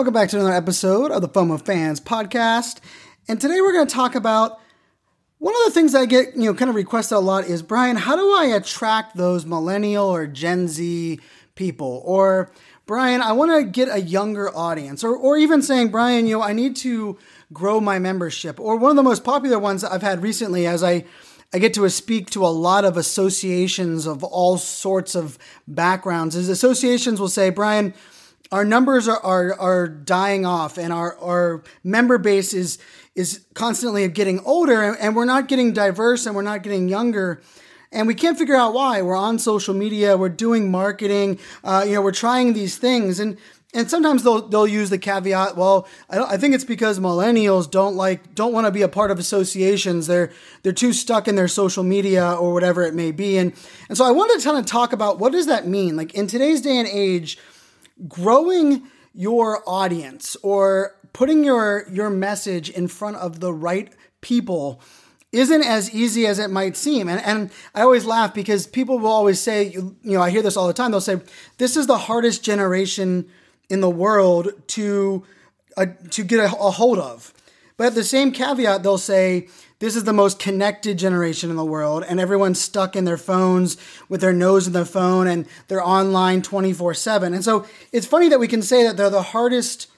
Welcome back to another episode of the FOMO Fans podcast. And today we're going to talk about one of the things I get, you know, kind of requested a lot is Brian, how do I attract those millennial or Gen Z people? Or Brian, I want to get a younger audience. Or or even saying, Brian, you know, I need to grow my membership. Or one of the most popular ones I've had recently as I I get to speak to a lot of associations of all sorts of backgrounds is associations will say, Brian, our numbers are, are, are dying off and our, our member base is, is constantly getting older and we're not getting diverse and we're not getting younger. And we can't figure out why. We're on social media we're doing marketing uh, you know we're trying these things. And and sometimes they'll they'll use the caveat well I, I think it's because millennials don't like don't want to be a part of associations. They're they're too stuck in their social media or whatever it may be. And and so i wanted to kind of talk about what does that mean? Like in today's day and age growing your audience or putting your your message in front of the right people isn't as easy as it might seem. And, and I always laugh because people will always say, you, you know, I hear this all the time. They'll say, this is the hardest generation in the world to, uh, to get a, a hold of. But at the same caveat, they'll say, this is the most connected generation in the world, and everyone's stuck in their phones with their nose in the phone and they're online 24 7. And so it's funny that we can say that they're the hardest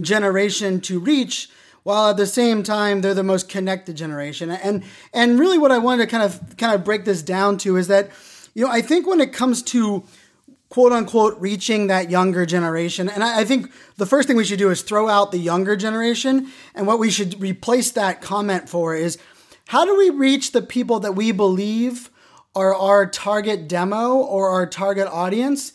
generation to reach while at the same time they're the most connected generation. And and really what I wanted to kind of kind of break this down to is that you know, I think when it comes to quote unquote reaching that younger generation. And I, I, think the first thing we should do is throw out the younger generation. And what we should replace that comment for is how do we reach the people that we believe are our target demo or our target audience?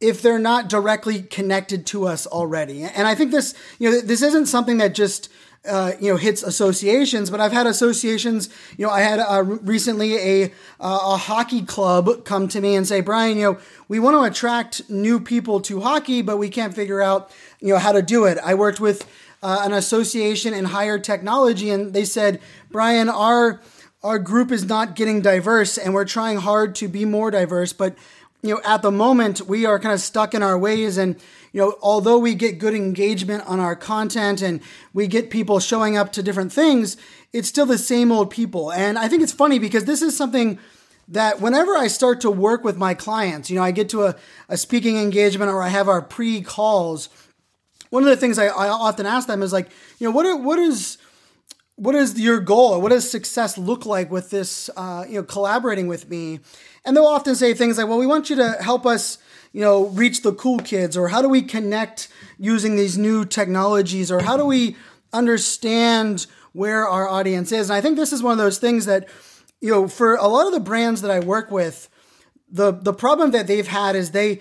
if they're not directly connected to us already. And I think this, you know, this isn't something that just uh, you know hits associations, but I've had associations. You know, I had uh, recently a uh, a hockey club come to me and say, Brian, you know, we want to attract new people to hockey, but we can't figure out you know how to do it. I worked with uh, an association in higher technology, and they said, Brian, our our group is not getting diverse, and we're trying hard to be more diverse, but you know, at the moment, we are kind of stuck in our ways. And, you know, although we get good engagement on our content and we get people showing up to different things, it's still the same old people. And I think it's funny because this is something that whenever I start to work with my clients, you know, I get to a, a speaking engagement or I have our pre calls. One of the things I, I often ask them is like, you know, what, what is, what is your goal? What does success look like with this, uh, you know, collaborating with me? And they'll often say things like, well, we want you to help us, you know, reach the cool kids, or how do we connect using these new technologies, or how do we understand where our audience is? And I think this is one of those things that, you know, for a lot of the brands that I work with, the the problem that they've had is they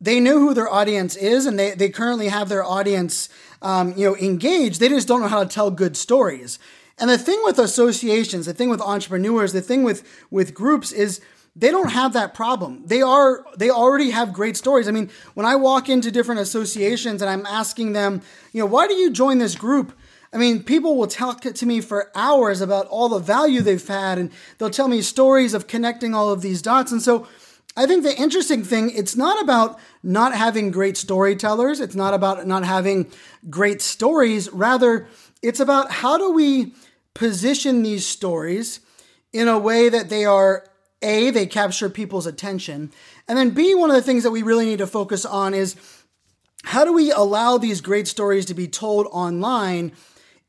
they know who their audience is and they, they currently have their audience um, you know engaged they just don't know how to tell good stories and the thing with associations the thing with entrepreneurs the thing with with groups is they don't have that problem. They are they already have great stories. I mean, when I walk into different associations and I'm asking them, you know, why do you join this group? I mean, people will talk to me for hours about all the value they've had and they'll tell me stories of connecting all of these dots. And so I think the interesting thing, it's not about not having great storytellers. It's not about not having great stories. Rather, it's about how do we position these stories in a way that they are a, they capture people's attention. And then B, one of the things that we really need to focus on is how do we allow these great stories to be told online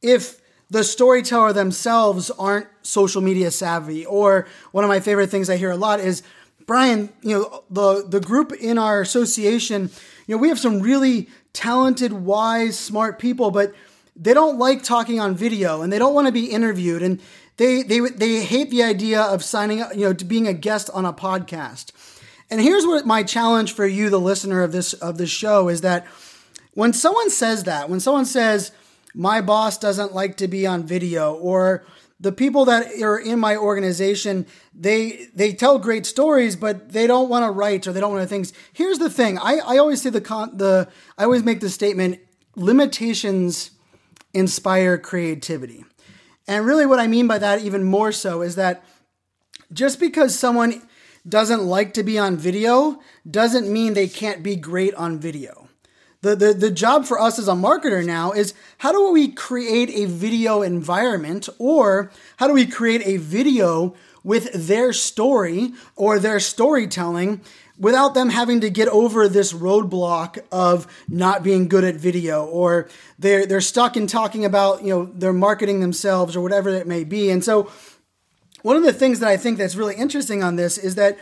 if the storyteller themselves aren't social media savvy? Or one of my favorite things I hear a lot is, Brian, you know, the, the group in our association, you know, we have some really talented, wise, smart people, but they don't like talking on video and they don't want to be interviewed. And they they they hate the idea of signing up, you know, to being a guest on a podcast. And here's what my challenge for you, the listener of this of this show, is that when someone says that, when someone says my boss doesn't like to be on video, or the people that are in my organization, they they tell great stories, but they don't want to write or they don't want to things. Here's the thing: I, I always say the con, the I always make the statement: limitations inspire creativity. And really, what I mean by that, even more so, is that just because someone doesn't like to be on video doesn't mean they can't be great on video. The, the, the job for us as a marketer now is how do we create a video environment or how do we create a video with their story or their storytelling without them having to get over this roadblock of not being good at video or they're they're stuck in talking about you know they're marketing themselves or whatever it may be. And so one of the things that I think that's really interesting on this is that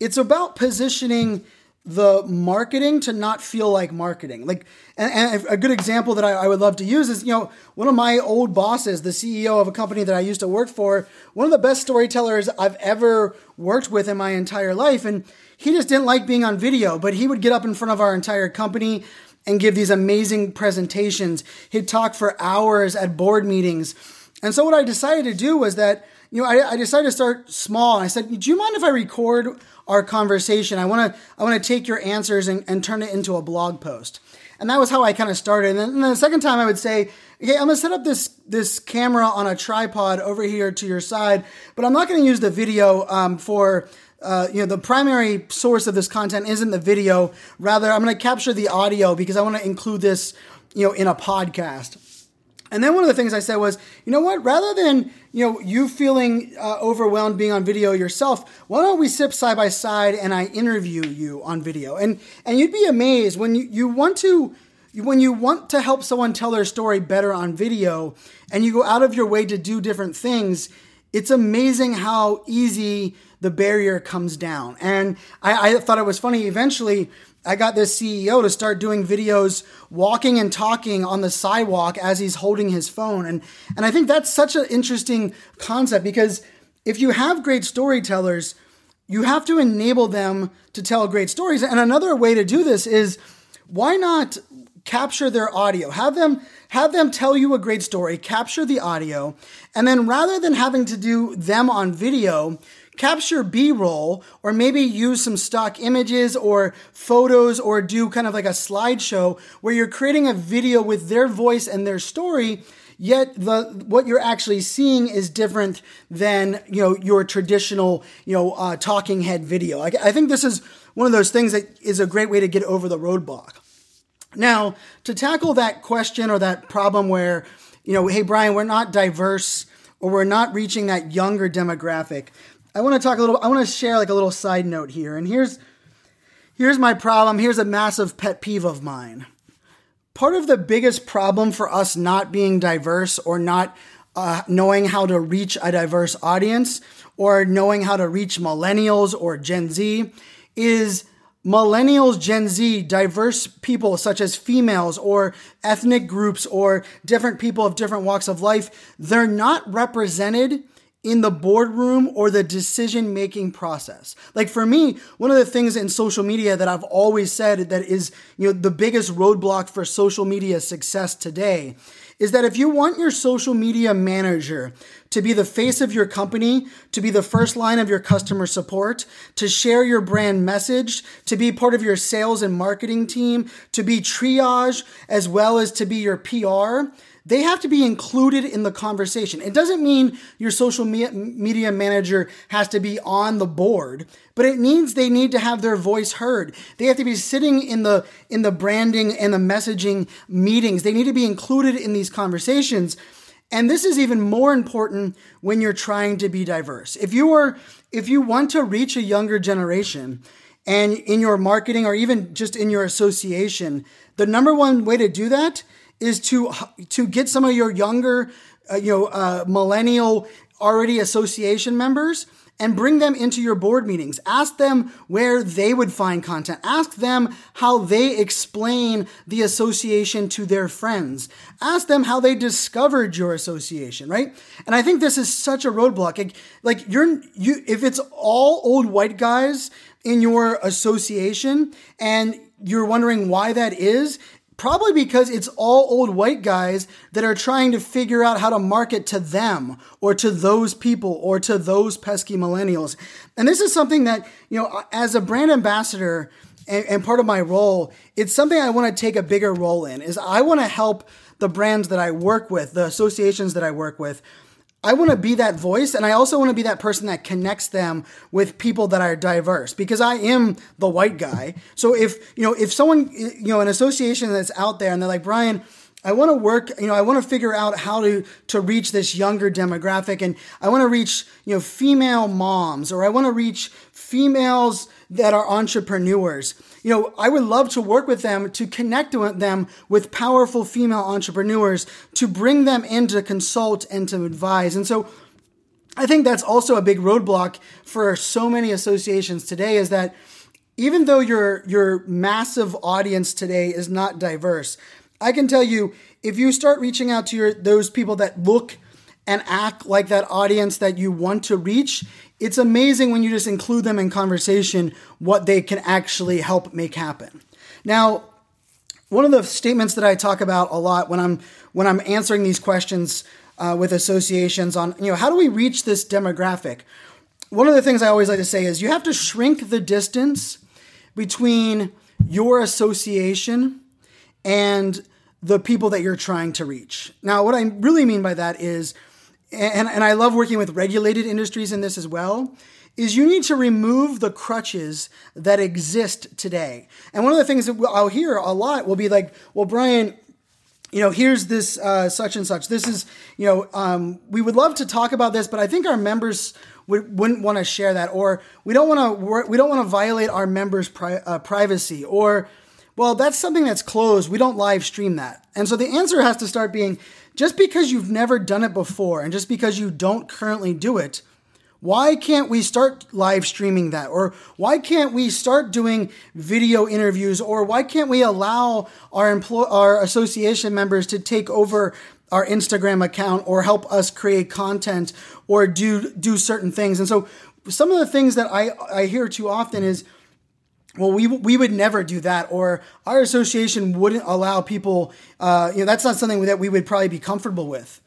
it's about positioning the marketing to not feel like marketing. Like, and, and a good example that I, I, would love to use is, you know, one of my old bosses, the CEO of a company that I used to work for, one of the best storytellers I've ever worked with in my entire life. And he just didn't like being on video, but he would get up in front of our entire company and give these amazing presentations. He'd talk for hours at board meetings. And so what I decided to do was that, you know, I, I decided to start small. I said, do you mind if I record our conversation. I want to I want to take your answers and, and turn it into a blog post. And that was how I kind of started. And then, and then the second time I would say, okay, I'm gonna set up this this camera on a tripod over here to your side, but I'm not gonna use the video um, for uh, you know, the primary source of this content isn't the video. Rather, I'm going to capture the audio because I want to include this, you know, in a podcast. And then one of the things I said was, you know what? Rather than you know you feeling uh, overwhelmed being on video yourself, why don't we sit side by side and I interview you on video? And and you'd be amazed when you, you want to when you want to help someone tell their story better on video, and you go out of your way to do different things. It's amazing how easy the barrier comes down. And I, I thought it was funny. Eventually, I got this CEO to start doing videos walking and talking on the sidewalk as he's holding his phone. And, and I think that's such an interesting concept because if you have great storytellers, you have to enable them to tell great stories. And another way to do this is why not capture their audio? Have them have them tell you a great story, capture the audio, and then rather than having to do them on video, capture b-roll or maybe use some stock images or photos or do kind of like a slideshow where you're creating a video with their voice and their story yet the what you're actually seeing is different than you know your traditional you know uh, talking head video. I, I think this is one of those things that is a great way to get over the roadblock. Now to tackle that question or that problem where you know hey brian we're not diverse or we're not reaching that younger demographic I want to talk a little. I want to share like a little side note here, and here's here's my problem. Here's a massive pet peeve of mine. Part of the biggest problem for us not being diverse or not uh, knowing how to reach a diverse audience or knowing how to reach millennials or Gen Z is millennials, Gen Z, diverse people such as females or ethnic groups or different people of different walks of life, they're not represented in the boardroom or the decision making process. Like for me, one of the things in social media that I've always said that is, you know, the biggest roadblock for social media success today is that if you want your social media manager to be the face of your company, to be the first line of your customer support, to share your brand message, to be part of your sales and marketing team, to be triage as well as to be your PR, they have to be included in the conversation. It doesn't mean your social media manager has to be on the board, but it means they need to have their voice heard. They have to be sitting in the in the branding and the messaging meetings. They need to be included in these conversations. And this is even more important when you're trying to be diverse. If you are if you want to reach a younger generation and in your marketing or even just in your association, the number one way to do that is to to get some of your younger, uh, you know, uh, millennial already association members and bring them into your board meetings. Ask them where they would find content. Ask them how they explain the association to their friends. Ask them how they discovered your association, right? And I think this is such a roadblock. Like, like you're you if it's all old white guys in your association and you're wondering why that is, Probably because it's all old white guys that are trying to figure out how to market to them or to those people or to those pesky millennials. And this is something that, you know, as a brand ambassador and, and part of my role, it's something I want to take a bigger role in is I want to help the brands that I work with, the associations that I work with, I want to be that voice and I also want to be that person that connects them with people that are diverse because I am the white guy. So if, you know, if someone, you know, an association that's out there and they're like, Brian, I want to work, you know, I want to figure out how to to reach this younger demographic and I want to reach, you know, female moms or I want to reach females that are entrepreneurs. You know, I would love to work with them to connect them with powerful female entrepreneurs to bring them in to consult and to advise. And so I think that's also a big roadblock for so many associations today is that even though your your massive audience today is not diverse, I can tell you if you start reaching out to your those people that look and act like that audience that you want to reach, it's amazing when you just include them in conversation what they can actually help make happen. Now, one of the statements that I talk about a lot when I'm when I'm answering these questions uh, with associations on you know how do we reach this demographic? One of the things I always like to say is you have to shrink the distance between your association and the people that you're trying to reach. Now, what I really mean by that is, and, and I love working with regulated industries in this as well, is you need to remove the crutches that exist today. And one of the things that I'll hear a lot will be like, well, Brian, you know, here's this uh, such and such. This is, you know, um, we would love to talk about this, but I think our members would, wouldn't want to share that, or we don't want to we don't want to violate our members' pri- uh, privacy, or well, that's something that's closed. We don't live stream that. And so the answer has to start being just because you've never done it before and just because you don't currently do it, why can't we start live streaming that? Or why can't we start doing video interviews? Or why can't we allow our employ- our association members to take over our Instagram account or help us create content or do do certain things? And so some of the things that I, I hear too often is well, we, we would never do that, or our association wouldn't allow people, uh, you know, that's not something that we would probably be comfortable with.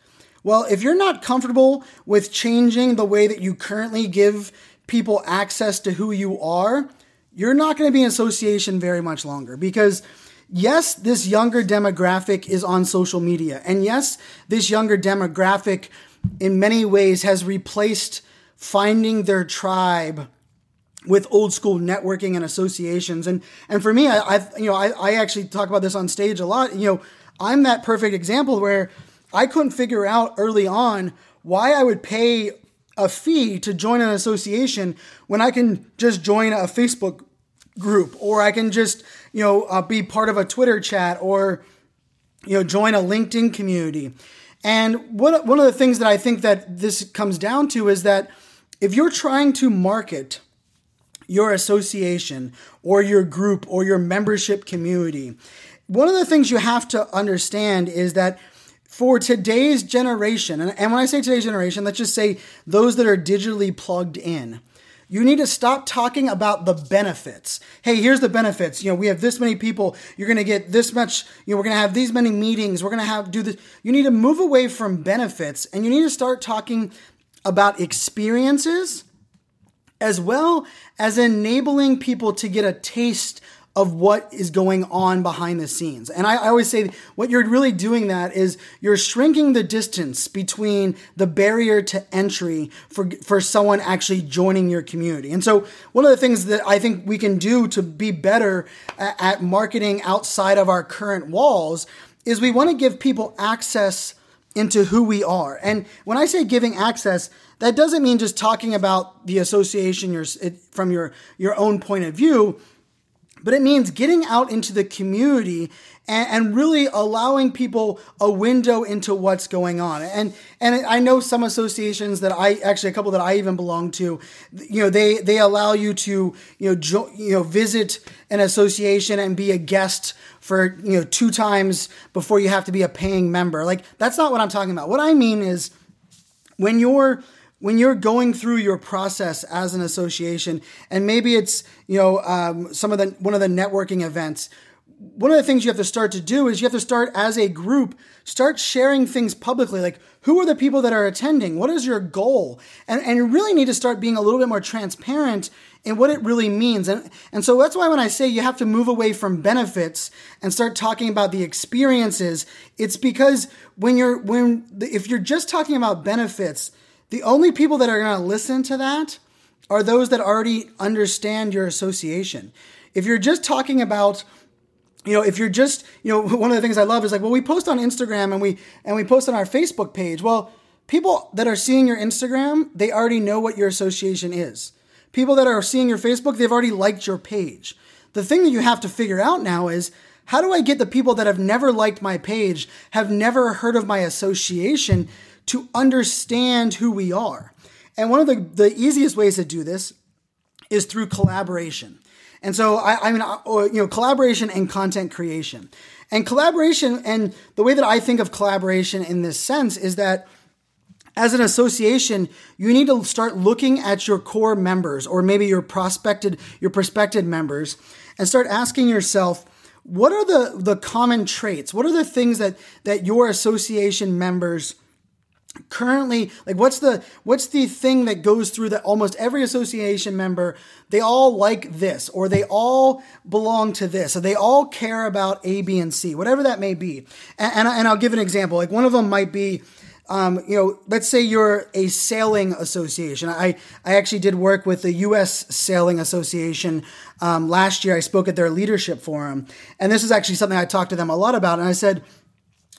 Well, if you're not comfortable with changing the way that you currently give people access to who you are, you're not going to be in association very much longer because yes, this younger demographic is on social media. And yes, this younger demographic in many ways has replaced finding their tribe with old school networking and associations. And and for me, I, I you know I, I actually talk about this on stage a lot. You know, I'm that perfect example where I couldn't figure out early on why I would pay a fee to join an association when I can just join a Facebook group or I can just you know uh, be part of a Twitter chat or you know join a LinkedIn community. And one one of the things that I think that this comes down to is that if you're trying to market your association or your group or your membership community. One of the things you have to understand is that for today's generation, and when I say today's generation, let's just say those that are digitally plugged in. You need to stop talking about the benefits. Hey, here's the benefits. You know, we have this many people. You're going to get this much. You know, we're going to have these many meetings. We're going to have do this. You need to move away from benefits and you need to start talking about experiences as well as enabling people to get a taste of what is going on behind the scenes. And I, I, always say what you're really doing that is you're shrinking the distance between the barrier to entry for, for someone actually joining your community. And so one of the things that I think we can do to be better at, at marketing outside of our current walls is we want to give people access into who we are. And when I say giving access, that doesn't mean just talking about the association your, from your, your own point of view, but it means getting out into the community and, and, really allowing people a window into what's going on. And and I know some associations that I actually a couple that I even belong to, you know, they they allow you to you know jo- you know visit an association and be a guest for you know two times before you have to be a paying member. Like that's not what I'm talking about. What I mean is when you're when you're going through your process as an association, and maybe it's you know um, some of the one of the networking events. one of the things you have to start to do is you have to start as a group, start sharing things publicly. Like, who are the people that are attending? What is your goal? And, and you really need to start being a little bit more transparent in what it really means. And, and so that's why when I say you have to move away from benefits and start talking about the experiences, it's because when you're, when, if you're just talking about benefits, the only people that are going to listen to that are those that already understand your association. If you're just talking about you know, if you're just, you know, one of the things I love is like, well, we post on Instagram and we and we post on our Facebook page. Well, people that are seeing your Instagram, they already know what your association is. People that are seeing your Facebook, they've already liked your page. The thing that you have to figure out now is how do I get the people that have never liked my page, have never heard of my association to understand who we are? And one of the, the easiest ways to do this is through collaboration. And so, I, I mean, you know, collaboration and content creation. And collaboration, and the way that I think of collaboration in this sense is that as an association, you need to start looking at your core members or maybe your prospected, your prospective members and start asking yourself, what are the, the common traits? What are the things that, that your association members currently like what's the what's the thing that goes through that almost every association member they all like this or they all belong to this or they all care about a b and c whatever that may be and, and, and i'll give an example like one of them might be um, you know, let's say you're a sailing association. I, I actually did work with the U.S. Sailing Association um, last year. I spoke at their leadership forum, and this is actually something I talked to them a lot about. And I said,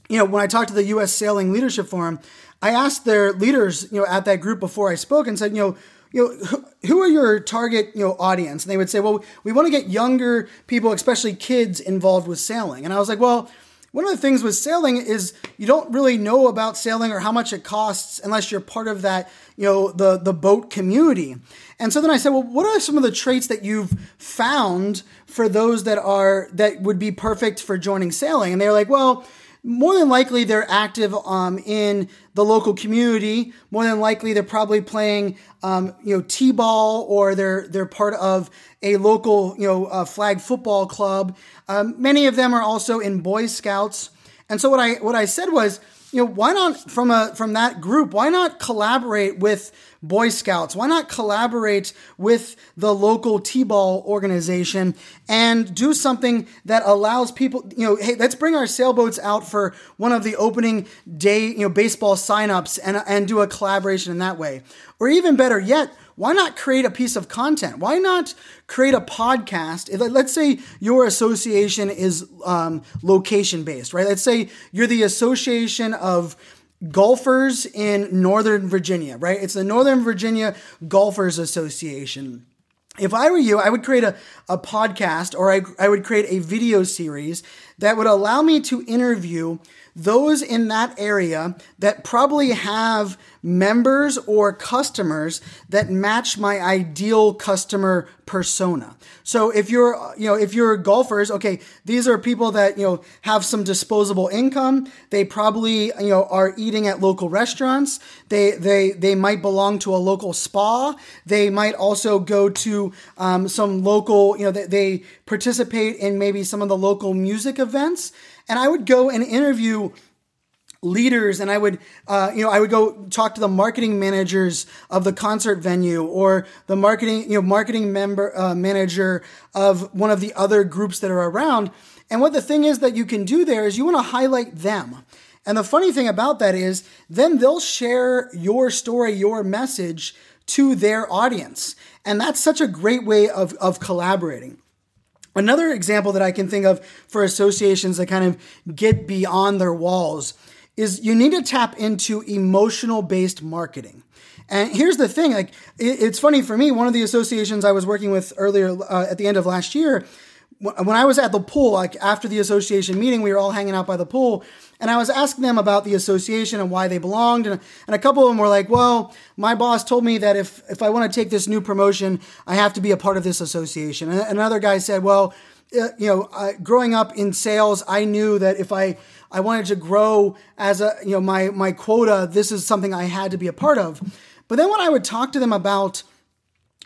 you know, when I talked to the U.S. Sailing Leadership Forum, I asked their leaders, you know, at that group before I spoke and said, you know, you know, who are your target, you know, audience? And they would say, well, we want to get younger people, especially kids, involved with sailing. And I was like, well, one of the things with sailing is you don't really know about sailing or how much it costs unless you're part of that, you know, the the boat community. And so then I said, well, what are some of the traits that you've found for those that are that would be perfect for joining sailing? And they were like, well, more than likely they're active um, in the local community. More than likely they're probably playing, um, you know, t-ball or they're they're part of a local, you know, uh, flag football club. Um, many of them are also in Boy Scouts. And so what I what I said was, you know, why not from a from that group? Why not collaborate with Boy Scouts? Why not collaborate with the local T-ball organization and do something that allows people, you know, hey, let's bring our sailboats out for one of the opening day, you know, baseball signups and and do a collaboration in that way. Or even better yet, why not create a piece of content? Why not create a podcast? Let's say your association is um, location based, right? Let's say you're the association of golfers in Northern Virginia, right? It's the Northern Virginia Golfers Association. If I were you, I would create a, a podcast or I, I would create a video series that would allow me to interview those in that area that probably have members or customers that match my ideal customer persona. So if you're, you know, if you're golfers, okay, these are people that, you know, have some disposable income. They probably, you know, are eating at local restaurants. They, they, they might belong to a local spa. They might also go to um, some local, you know, they, they participate in maybe some of the local music events. And I would go and interview leaders and i would uh, you know i would go talk to the marketing managers of the concert venue or the marketing you know marketing member uh, manager of one of the other groups that are around. And what the thing is that you can do there is you want to highlight them. And the funny thing about that is then they'll share your story your message to their audience. And that's such a great way of, of collaborating Another example that I can think of for associations that kind of get beyond their walls is you need to tap into emotional based marketing. And here's the thing, like it's funny for me. One of the associations I was working with earlier uh, at the end of last year, when I was at the pool, like after the association meeting, we were all hanging out by the pool, and I was asking them about the association and why they belonged, and, and a couple of them were like, "Well, my boss told me that if if I want to take this new promotion, I have to be a part of this association." And another guy said, "Well, uh, you know, growing up in sales, I knew that if I I wanted to grow as a you know my my quota, this is something I had to be a part of." But then when I would talk to them about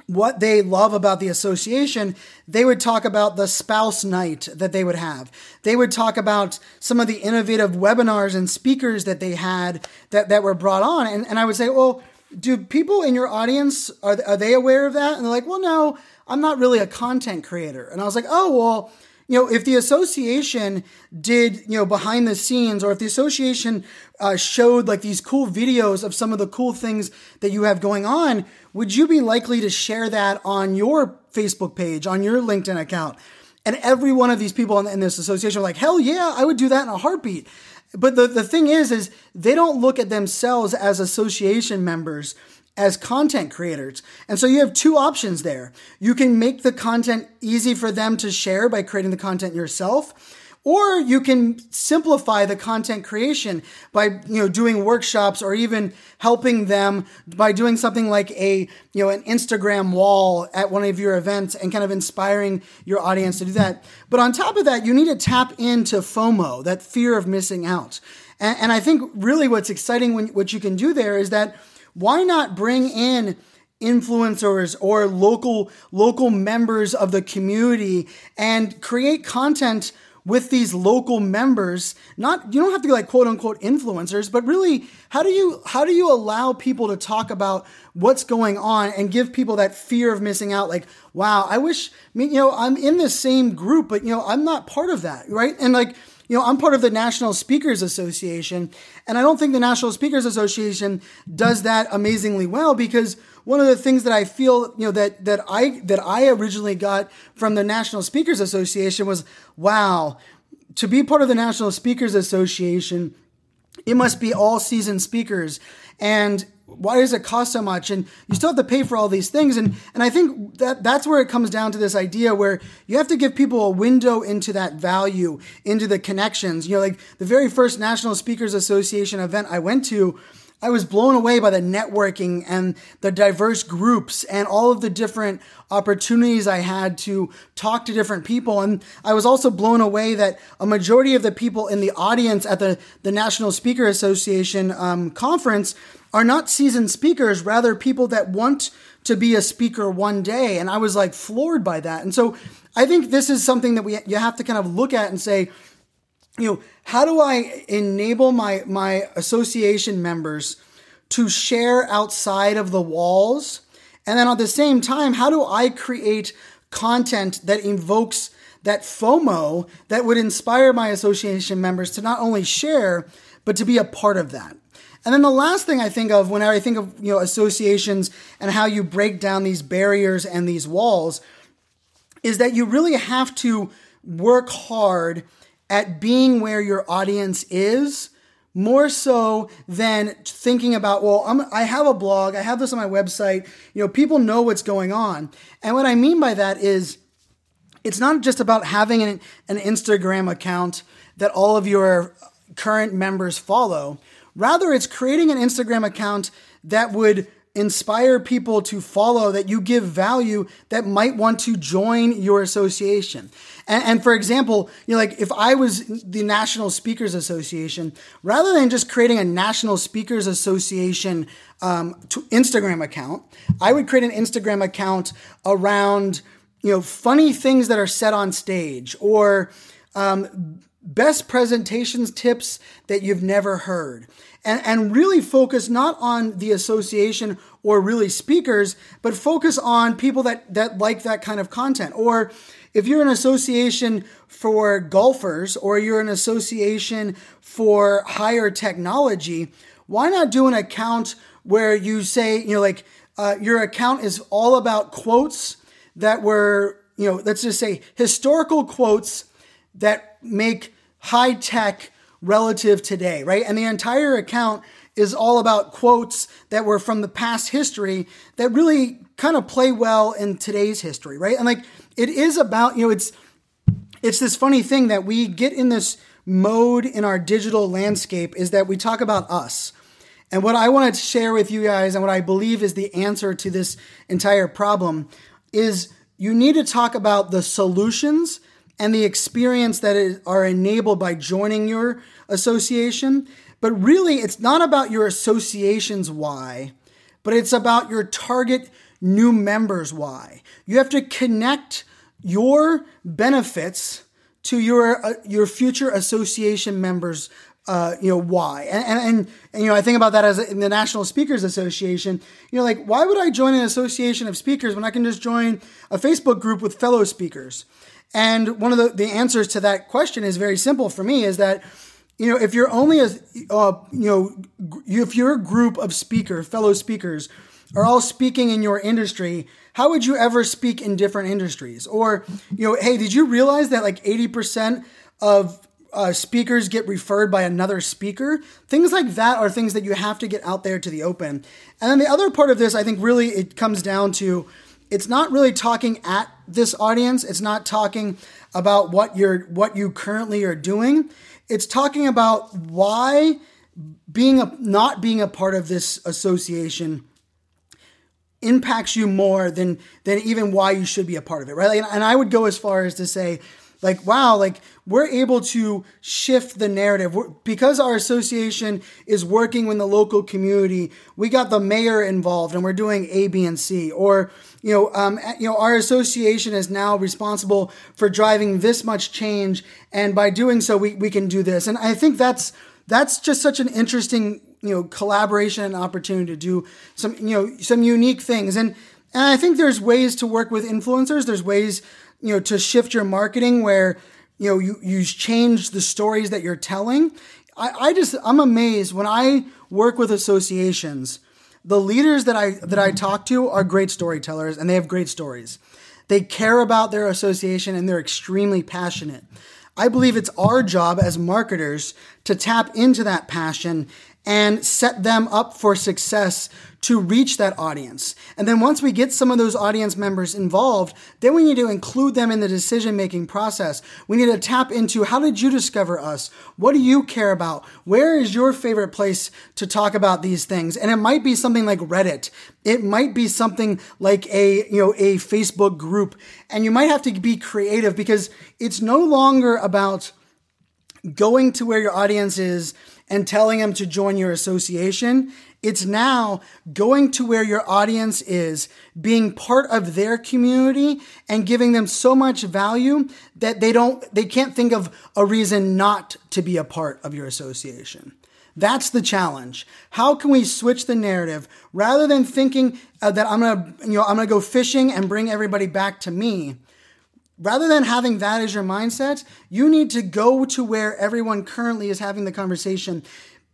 what they love about the association, they would talk about the spouse night that they would have. They would talk about some of the innovative webinars and speakers that they had that, that were brought on. And, and I would say, well, do people in your audience, are, are they aware of that? And they're like, well, no, I'm not really a content creator. And I was like, oh, well, you know, if the association did, you know, behind the scenes, or if the association uh, showed like these cool videos of some of the cool things that you have going on, would you be likely to share that on your Facebook page, on your LinkedIn account? And every one of these people in, this association were like, hell yeah, I would do that in a heartbeat. But the, the thing is, is they don't look at themselves as association members as content creators. And so you have two options there. You can make the content easy for them to share by creating the content yourself, or you can simplify the content creation by, you know, doing workshops or even helping them by doing something like a, you know, an Instagram wall at one of your events and kind of inspiring your audience to do that. But on top of that, you need to tap into FOMO, that fear of missing out. And, and I think really what's exciting when what you can do there is that why not bring in influencers or local local members of the community and create content with these local members? Not you don't have to be like quote unquote influencers but really how do you how do you allow people to talk about what's going on and give people that fear of missing out? Like wow i wish you know i'm in the same group but you know i'm not part of that right? And like you know, I'm part of the National Speakers Association, and I don't think the National Speakers Association does that amazingly well because one of the things that I feel, you know, that that I that I originally got from the National Speakers Association was, wow, to be part of the National Speakers Association, it must be all seasoned speakers. And why does it cost so much? And you still have to pay for all these things. And and I think that that's where it comes down to this idea where you have to give people a window into that value into the connections. You know like the very first National Speakers Association event I went to I was blown away by the networking and the diverse groups and all of the different opportunities I had to talk to different people. And I was also blown away that a majority of the people in the audience at the, the National Speaker Association um, conference are not seasoned speakers, rather people that want to be a speaker one day. And I was like floored by that. And so I think this is something that we you have to kind of look at and say, you know, how do I enable my my association members to share outside of the walls? And then at the same time, how do I create content that invokes that FOMO that would inspire my association members to not only share, but to be a part of that? And then the last thing I think of when I think of you know associations and how you break down these barriers and these walls is that you really have to work hard at being where your audience is more so than thinking about well I'm, i have a blog i have this on my website you know people know what's going on. And what i mean by that is it's not just about having an, an instagram account that all of your current members follow Rather, it's creating an Instagram account that would inspire people to follow, that you give value that might want to join your association. And, and, for example, you know, like if I was the National Speakers Association, rather than just creating a National Speakers Association um, Instagram account, I would create an Instagram account around, you know, funny things that are said on stage or um, best presentations tips that you've never heard. And, and really focus not on the association or really speakers, but focus on people that, that like that kind of content. Or if you're an association for golfers or you're an association for higher technology, why not do an account where you say, you know, like uh, your account is all about quotes that were, you know, let's just say historical quotes that make high tech relative today, right? And the entire account is all about quotes that were from the past history that really kind of play well in today's history, right? And like it is about, you know, it's it's this funny thing that we get in this mode in our digital landscape is that we talk about us. And what I want to share with you guys and what I believe is the answer to this entire problem is you need to talk about the solutions and the experience that are enabled by joining your association. But really, it's not about your association's why, but it's about your target new members why. You have to connect your benefits to your uh, your future association members uh, you know why and, and, and and you know I think about that as in the National Speakers Association you know like why would I join an association of speakers when I can just join a Facebook group with fellow speakers and one of the, the answers to that question is very simple for me is that you know if you're only a uh, you know if you're a group of speaker fellow speakers are all speaking in your industry how would you ever speak in different industries or you know hey did you realize that like 80% of uh, speakers get referred by another speaker. Things like that are things that you have to get out there to the open. And then the other part of this, I think, really it comes down to it's not really talking at this audience. It's not talking about what you're what you currently are doing. It's talking about why being a not being a part of this association impacts you more than than even why you should be a part of it, right? and I would go as far as to say like wow like we're able to shift the narrative. We're, because our association is working with the local community we got the mayor involved and we're doing a b and c. Or you know um, you know our association is now responsible for driving this much change. And by doing so we, we can do this. And i think that's that's just such an interesting you know collaboration and opportunity to do some you know some unique things. And and I think there's ways to work with influencers. There's ways you know, to shift your marketing where, you know, you, you change the stories that you're telling. I, I just, I'm amazed when I work with associations, the leaders that I, that I talk to are great storytellers and they have great stories. They care about their association and they're extremely passionate. I believe it's our job as marketers to tap into that passion and set them up for success to reach that audience. And then once we get some of those audience members involved, then we need to include them in the decision making process. We need to tap into how did you discover us? What do you care about? Where is your favorite place to talk about these things? And it might be something like Reddit. It might be something like a, you know, a Facebook group. And you might have to be creative because it's no longer about going to where your audience is and telling them to join your association. It's now going to where your audience is, being part of their community and giving them so much value that they don't, they can't think of a reason not to be a part of your association. That's the challenge. How can we switch the narrative rather than thinking uh, that I'm gonna, you know, I'm gonna go fishing and bring everybody back to me? rather than having that as your mindset, you need to go to where everyone currently is having the conversation,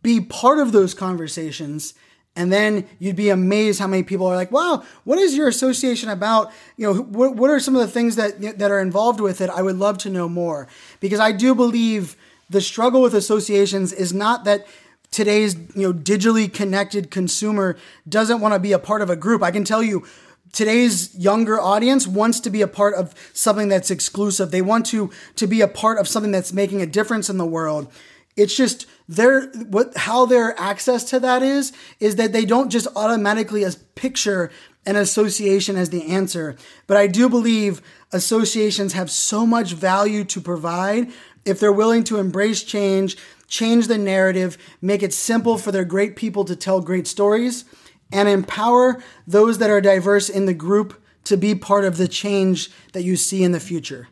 be part of those conversations. And then you'd be amazed how many people are like, "Wow, what is your association about? You know, what, what are some of the things that that are involved with it? I would love to know more." Because I do believe the struggle with associations is not that today's you know digitally connected consumer doesn't want to be a part of a group. I can tell you today's younger audience wants to be a part of something that's exclusive. They want to to be a part of something that's making a difference in the world. It's just their what how their access to that is is that they don't just automatically as picture an association as the answer. But I do believe associations have so much value to provide if they're willing to embrace change, change the narrative, make it simple for their great people to tell great stories and empower those that are diverse in the group to be part of the change that you see in the future.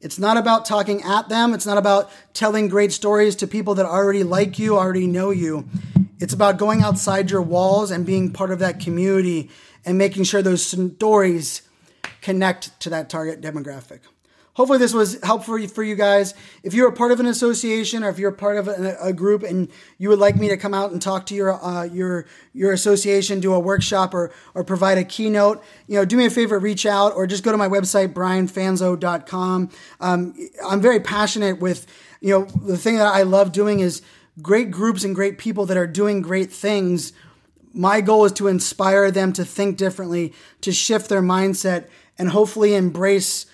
It's not about talking at them. It's not about telling great stories to people that already like you, already know you. It's about going outside your walls and being part of that community and making sure those stories connect to that target demographic. Hopefully, this was helpful for you guys. If you're a part of an association or if you're a part of a, a group and you would like me to come out and talk to your uh, your your association, do a workshop or or provide a keynote, you know, do me a favor, reach out or just go to my website brianfanzo.com. Um, I'm very passionate with you know the thing that I love doing is great groups and great people that are doing great things. My goal is to inspire them to think differently, to shift their mindset, and hopefully embrace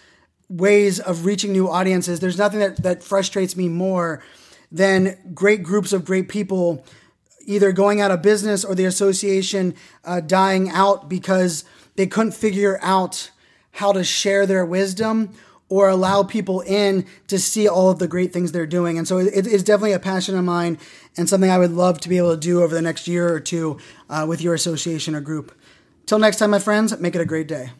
ways of reaching new audiences. There's nothing that, that frustrates me more than great groups of great people either going out of business or the association uh, dying out because they couldn't figure out how to share their wisdom or allow people in to see all of the great things they're doing. And so it, it's definitely a passion of mine and something I would love to be able to do over the next year or two uh, with your association or group. Till next time, my friends, make it a great day.